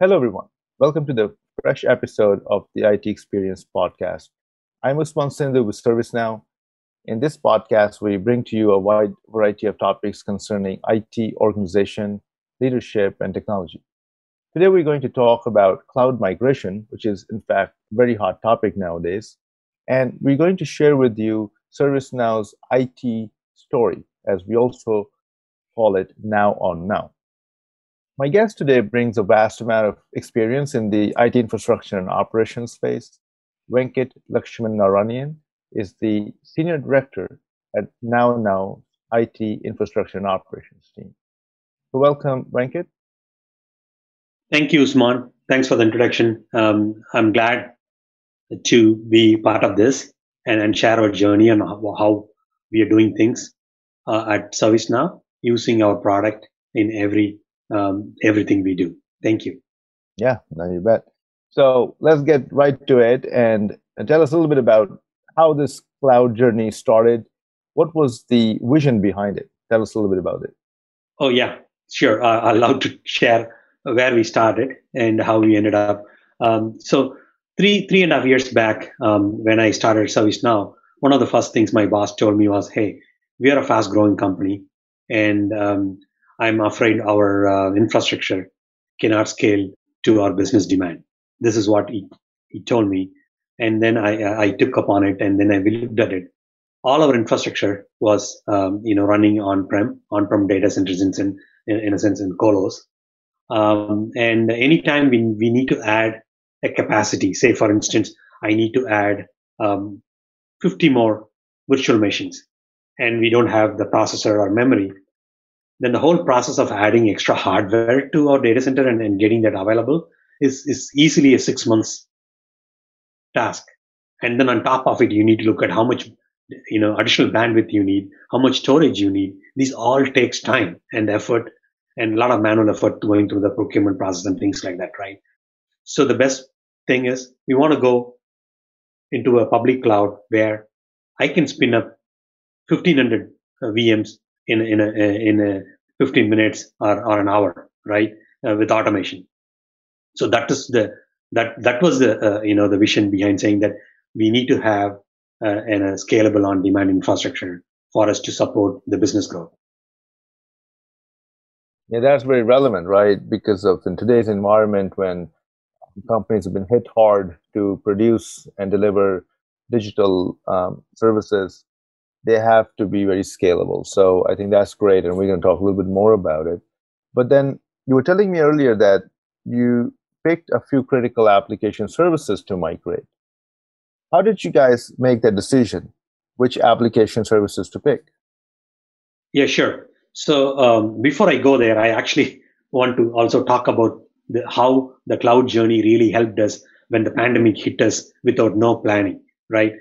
Hello, everyone. Welcome to the fresh episode of the IT Experience Podcast. I'm Usman Sindhu with ServiceNow. In this podcast, we bring to you a wide variety of topics concerning IT organization, leadership, and technology. Today, we're going to talk about cloud migration, which is, in fact, a very hot topic nowadays. And we're going to share with you ServiceNow's IT story, as we also call it now on now. My guest today brings a vast amount of experience in the IT infrastructure and operations space. Venkat Lakshman Naranian is the Senior Director at Now Now IT Infrastructure and Operations team. So welcome, Venkat. Thank you, Usman. Thanks for the introduction. Um, I'm glad to be part of this and, and share our journey on how, how we are doing things uh, at ServiceNow using our product in every um, everything we do. Thank you. Yeah, no, you bet. So let's get right to it and, and tell us a little bit about how this cloud journey started. What was the vision behind it? Tell us a little bit about it. Oh, yeah, sure. Uh, I'd love to share where we started and how we ended up. Um, so, three three and a half years back, um, when I started ServiceNow, one of the first things my boss told me was, "Hey, we are a fast growing company, and um, I'm afraid our uh, infrastructure cannot scale to our business demand. This is what he, he told me. And then I, I took upon it and then I looked at it. All our infrastructure was, um, you know, running on-prem, on-prem data centers in, in, in a sense in colos. Um, and anytime we, we need to add a capacity, say for instance, I need to add um, 50 more virtual machines and we don't have the processor or memory, then the whole process of adding extra hardware to our data center and, and getting that available is, is easily a six months task. And then on top of it, you need to look at how much, you know, additional bandwidth you need, how much storage you need. These all takes time and effort and a lot of manual effort going through the procurement process and things like that, right? So the best thing is we want to go into a public cloud where I can spin up 1500 VMs in in a in a 15 minutes or, or an hour, right? Uh, with automation. So that is the that that was the uh, you know the vision behind saying that we need to have uh, a scalable on-demand infrastructure for us to support the business growth. Yeah, that's very relevant, right? Because of in today's environment when companies have been hit hard to produce and deliver digital um, services, they have to be very scalable. So I think that's great, and we're going to talk a little bit more about it. But then you were telling me earlier that you picked a few critical application services to migrate. How did you guys make that decision? Which application services to pick? Yeah, sure. So um, before I go there, I actually want to also talk about the, how the cloud journey really helped us when the pandemic hit us without no planning, right?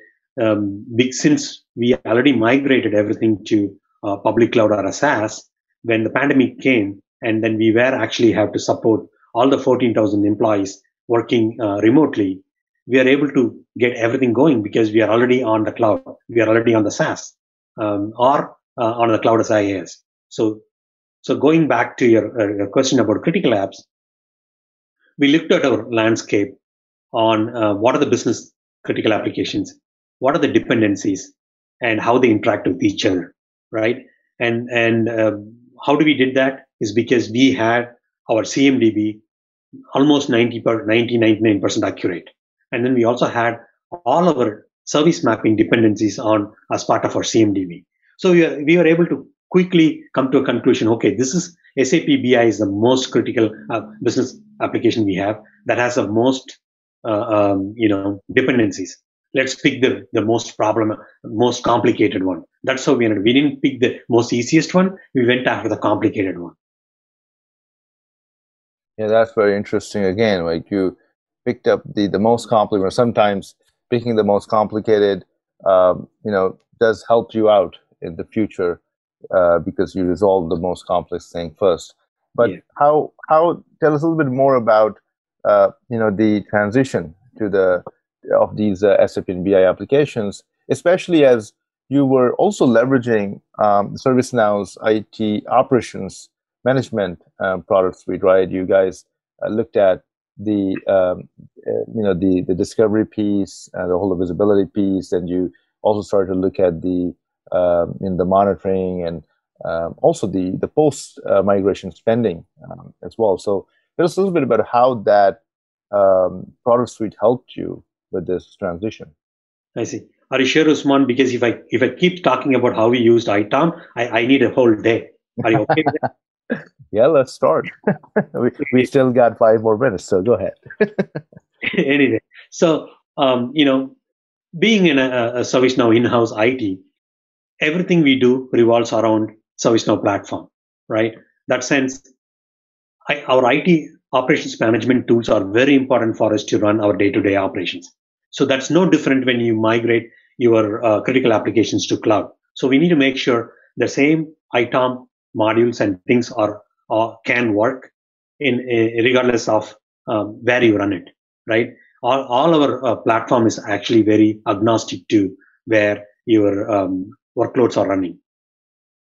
Um, since we already migrated everything to uh, public cloud or a SaaS, when the pandemic came, and then we were actually have to support all the 14,000 employees working uh, remotely, we are able to get everything going because we are already on the cloud. We are already on the SaaS um, or uh, on the cloud as IaaS. So, so going back to your, uh, your question about critical apps, we looked at our landscape on uh, what are the business critical applications what are the dependencies and how they interact with each other, right? And and um, how do we did that is because we had our CMDB almost 90 per 90 99% accurate, and then we also had all our service mapping dependencies on as part of our CMDB. So we, are, we were able to quickly come to a conclusion. Okay, this is SAP BI is the most critical uh, business application we have that has the most uh, um, you know dependencies let's pick the, the most problem, most complicated one. That's how we ended. We didn't pick the most easiest one. We went after the complicated one. Yeah, that's very interesting. Again, like you picked up the, the most complicated. Sometimes picking the most complicated, um, you know, does help you out in the future uh, because you resolve the most complex thing first. But yeah. how how tell us a little bit more about uh, you know the transition to the of these uh, SAP and BI applications, especially as you were also leveraging um, ServiceNow's IT operations management um, product suite, right? You guys uh, looked at the um, uh, you know the the discovery piece and the whole visibility piece, and you also started to look at the um, in the monitoring and um, also the the post uh, migration spending um, as well. So there's a little bit about how that product suite helped you with this transition. I see. Are you sure, Usman? Because if I if I keep talking about how we used ITOM, I, I need a whole day. Are you okay? yeah, let's start. we, we still got five more minutes, so go ahead. anyway, so um, you know, being in a, a ServiceNow in-house IT, everything we do revolves around ServiceNow platform, right? That sense, I, our IT operations management tools are very important for us to run our day-to-day operations. So that's no different when you migrate your uh, critical applications to cloud. So we need to make sure the same ITOM modules and things are, are can work in, in regardless of um, where you run it, right? All, all our uh, platform is actually very agnostic to where your um, workloads are running.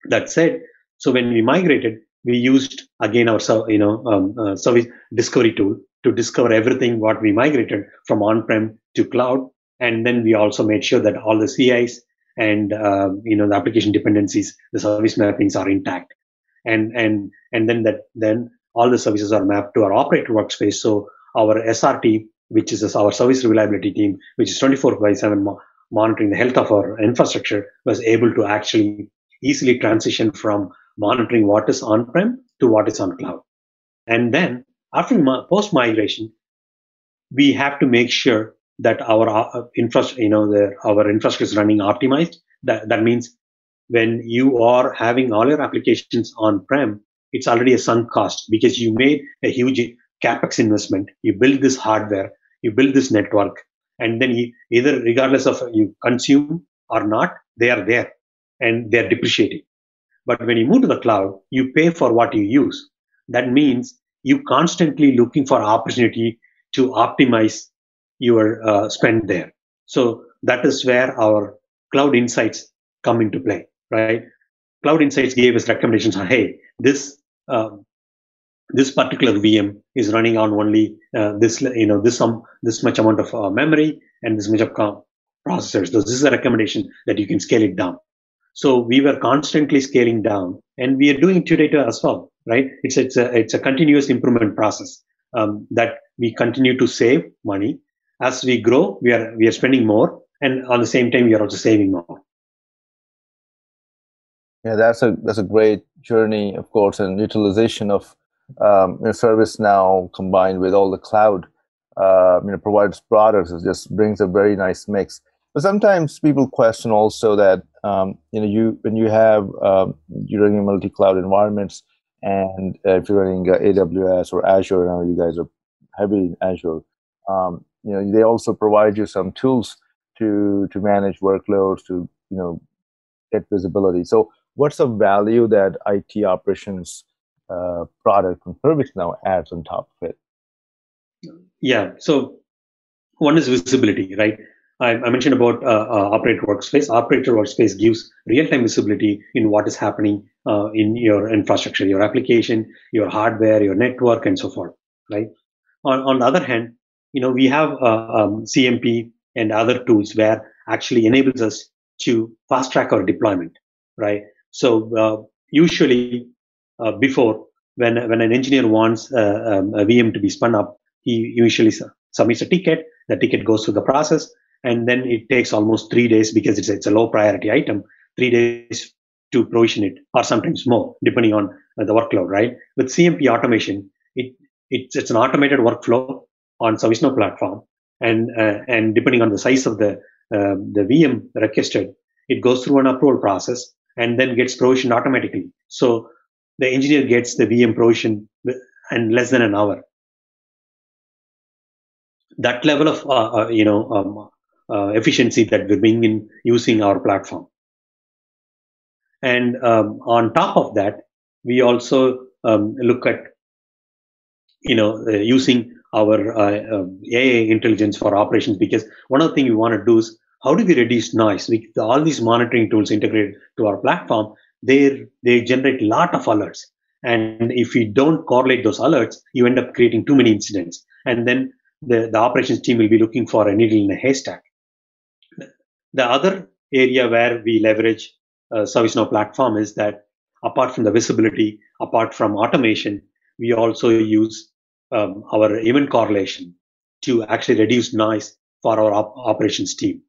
That said, so when we migrated, we used again our you know um, uh, service discovery tool to discover everything what we migrated from on-prem to cloud, and then we also made sure that all the CIs and uh, you know the application dependencies, the service mappings are intact, and and and then that then all the services are mapped to our operator workspace. So our SRT, which is our service reliability team, which is 24 by 7 monitoring the health of our infrastructure, was able to actually easily transition from monitoring what is on-prem to what is on cloud. And then after post migration, we have to make sure that our uh, infrastructure, you know, the, our infrastructure is running optimized. That, that means when you are having all your applications on-prem, it's already a sunk cost because you made a huge capex investment. You build this hardware, you build this network, and then you, either regardless of you consume or not, they are there and they're depreciating. But when you move to the cloud, you pay for what you use. That means you constantly looking for opportunity to optimize your uh, spend there. So that is where our cloud insights come into play, right? Cloud insights gave us recommendations on, hey, this um, this particular VM is running on only uh, this, you know, this some this much amount of uh, memory and this much of processors. So this is a recommendation that you can scale it down. So we were constantly scaling down, and we are doing today as well, right? It's it's a it's a continuous improvement process um, that we continue to save money as we grow. We are we are spending more, and on the same time, we are also saving more. Yeah, that's a that's a great journey, of course, and utilization of um, you know, ServiceNow combined with all the cloud uh, you know providers products. It just brings a very nice mix. But sometimes people question also that um, you know you when you have um, you're running multi-cloud environments, and uh, if you're running uh, AWS or Azure, now you guys are heavy in Azure. Um, you know they also provide you some tools to to manage workloads to you know get visibility. So what's the value that IT operations uh, product from ServiceNow adds on top of it? Yeah. So one is visibility, right? I, I mentioned about uh, uh, Operator Workspace. Operator Workspace gives real-time visibility in what is happening uh, in your infrastructure, your application, your hardware, your network, and so forth. Right. On, on the other hand, you know we have um, CMP and other tools where actually enables us to fast track our deployment. Right. So usually uh, before when when an engineer wants um, a VM to be spun up, he usually submits a ticket. The ticket goes through the process and then it takes almost three days because it's, it's a low priority item, three days to provision it, or sometimes more, depending on uh, the workload, right? With CMP automation, it, it's, it's an automated workflow on ServiceNow platform, and uh, and depending on the size of the uh, the VM requested, it goes through an approval process and then gets provisioned automatically. So the engineer gets the VM provision in less than an hour. That level of uh, uh, you know um, efficiency that we're bring in using our platform. And um, on top of that, we also um, look at, you know, uh, using our uh, um, AI intelligence for operations because one of the things we want to do is how do we reduce noise? We, all these monitoring tools integrated to our platform, they they generate a lot of alerts, And if we don't correlate those alerts, you end up creating too many incidents. And then the, the operations team will be looking for a needle in a haystack. The other area where we leverage uh, ServiceNow platform is that apart from the visibility, apart from automation, we also use um, our event correlation to actually reduce noise for our op- operations team.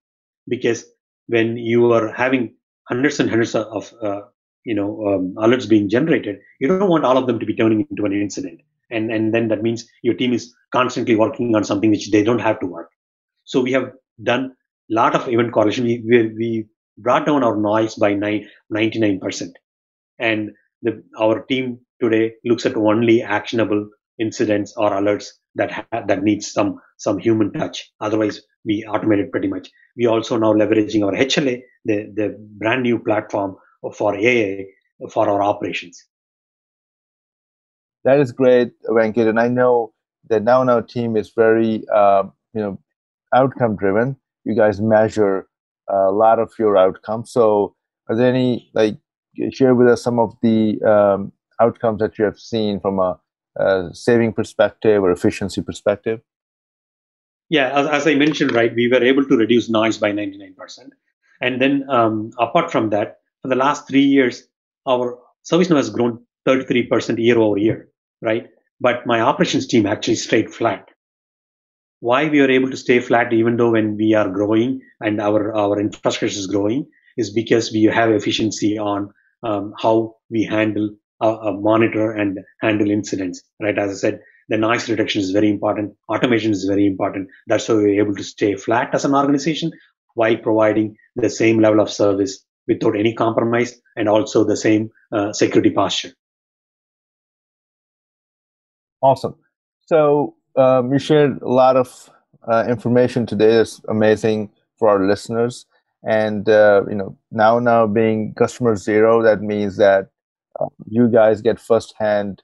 Because when you are having hundreds and hundreds of uh, you know um, alerts being generated, you don't want all of them to be turning into an incident, and and then that means your team is constantly working on something which they don't have to work. So we have done lot of event correlation. We, we, we brought down our noise by 99%. And the, our team today looks at only actionable incidents or alerts that ha- that needs some some human touch. Otherwise, we automate it pretty much. We also now leveraging our HLA, the the brand new platform for AA for our operations. That is great, Venkat, and I know the Now Now team is very uh, you know outcome driven. You guys measure a lot of your outcomes. So, are there any like share with us some of the um, outcomes that you have seen from a, a, saving perspective or efficiency perspective? Yeah, as, as, I mentioned, right, we were able to reduce noise by 99%. And then um, apart from that, for the last three years, our ServiceNow has grown 33% year over year, right? But my operations team actually stayed flat why we are able to stay flat even though when we are growing and our, our infrastructure is growing is because we have efficiency on um, how we handle, uh, uh, monitor and handle incidents, right? As I said, the noise reduction is very important. Automation is very important. That's why we're able to stay flat as an organization while providing the same level of service without any compromise and also the same uh, security posture. Awesome. So um, you shared a lot of uh, information today. That's amazing for our listeners. And uh, you know, now now being customer zero, that means that uh, you guys get firsthand,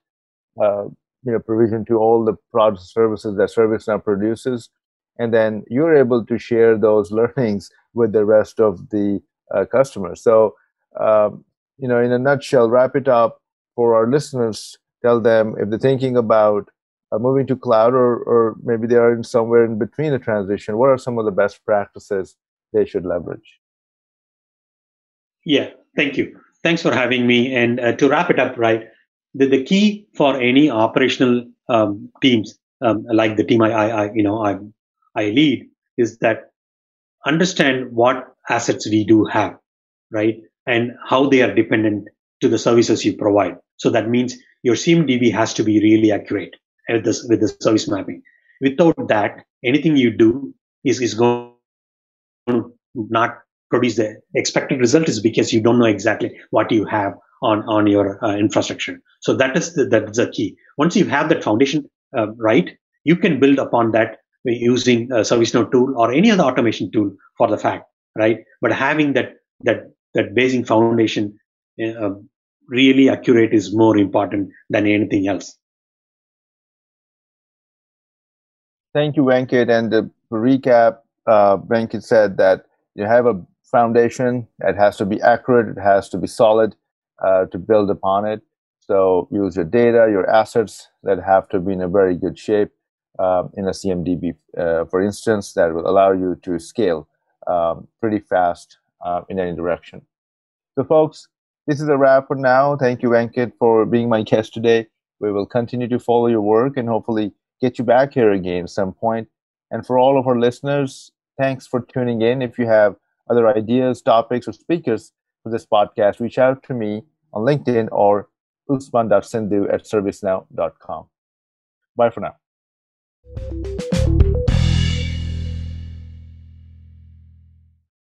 uh, you know, provision to all the products services that ServiceNow produces, and then you're able to share those learnings with the rest of the uh, customers. So, um, you know, in a nutshell, wrap it up for our listeners. Tell them if they're thinking about uh, moving to cloud or, or maybe they are in somewhere in between the transition what are some of the best practices they should leverage? Yeah thank you. Thanks for having me. And uh, to wrap it up right the, the key for any operational um, teams um, like the team I, I, I you know I, I lead is that understand what assets we do have right and how they are dependent to the services you provide. So that means your cmdb has to be really accurate with this with the service mapping. Without that, anything you do is is going to not produce the expected result is because you don't know exactly what you have on on your uh, infrastructure. So that is the, that's the key. Once you have that foundation uh, right, you can build upon that using a ServiceNow tool or any other automation tool for the fact, right? But having that that that basic foundation uh, really accurate is more important than anything else. Thank you, Venkat. And to recap, uh, Venkat said that you have a foundation that has to be accurate, it has to be solid uh, to build upon it. So use your data, your assets that have to be in a very good shape uh, in a CMDB, uh, for instance, that will allow you to scale um, pretty fast uh, in any direction. So, folks, this is a wrap for now. Thank you, Venkat, for being my guest today. We will continue to follow your work and hopefully get you back here again some point. And for all of our listeners, thanks for tuning in. If you have other ideas, topics, or speakers for this podcast, reach out to me on LinkedIn or usman.sindhu at servicenow.com. Bye for now.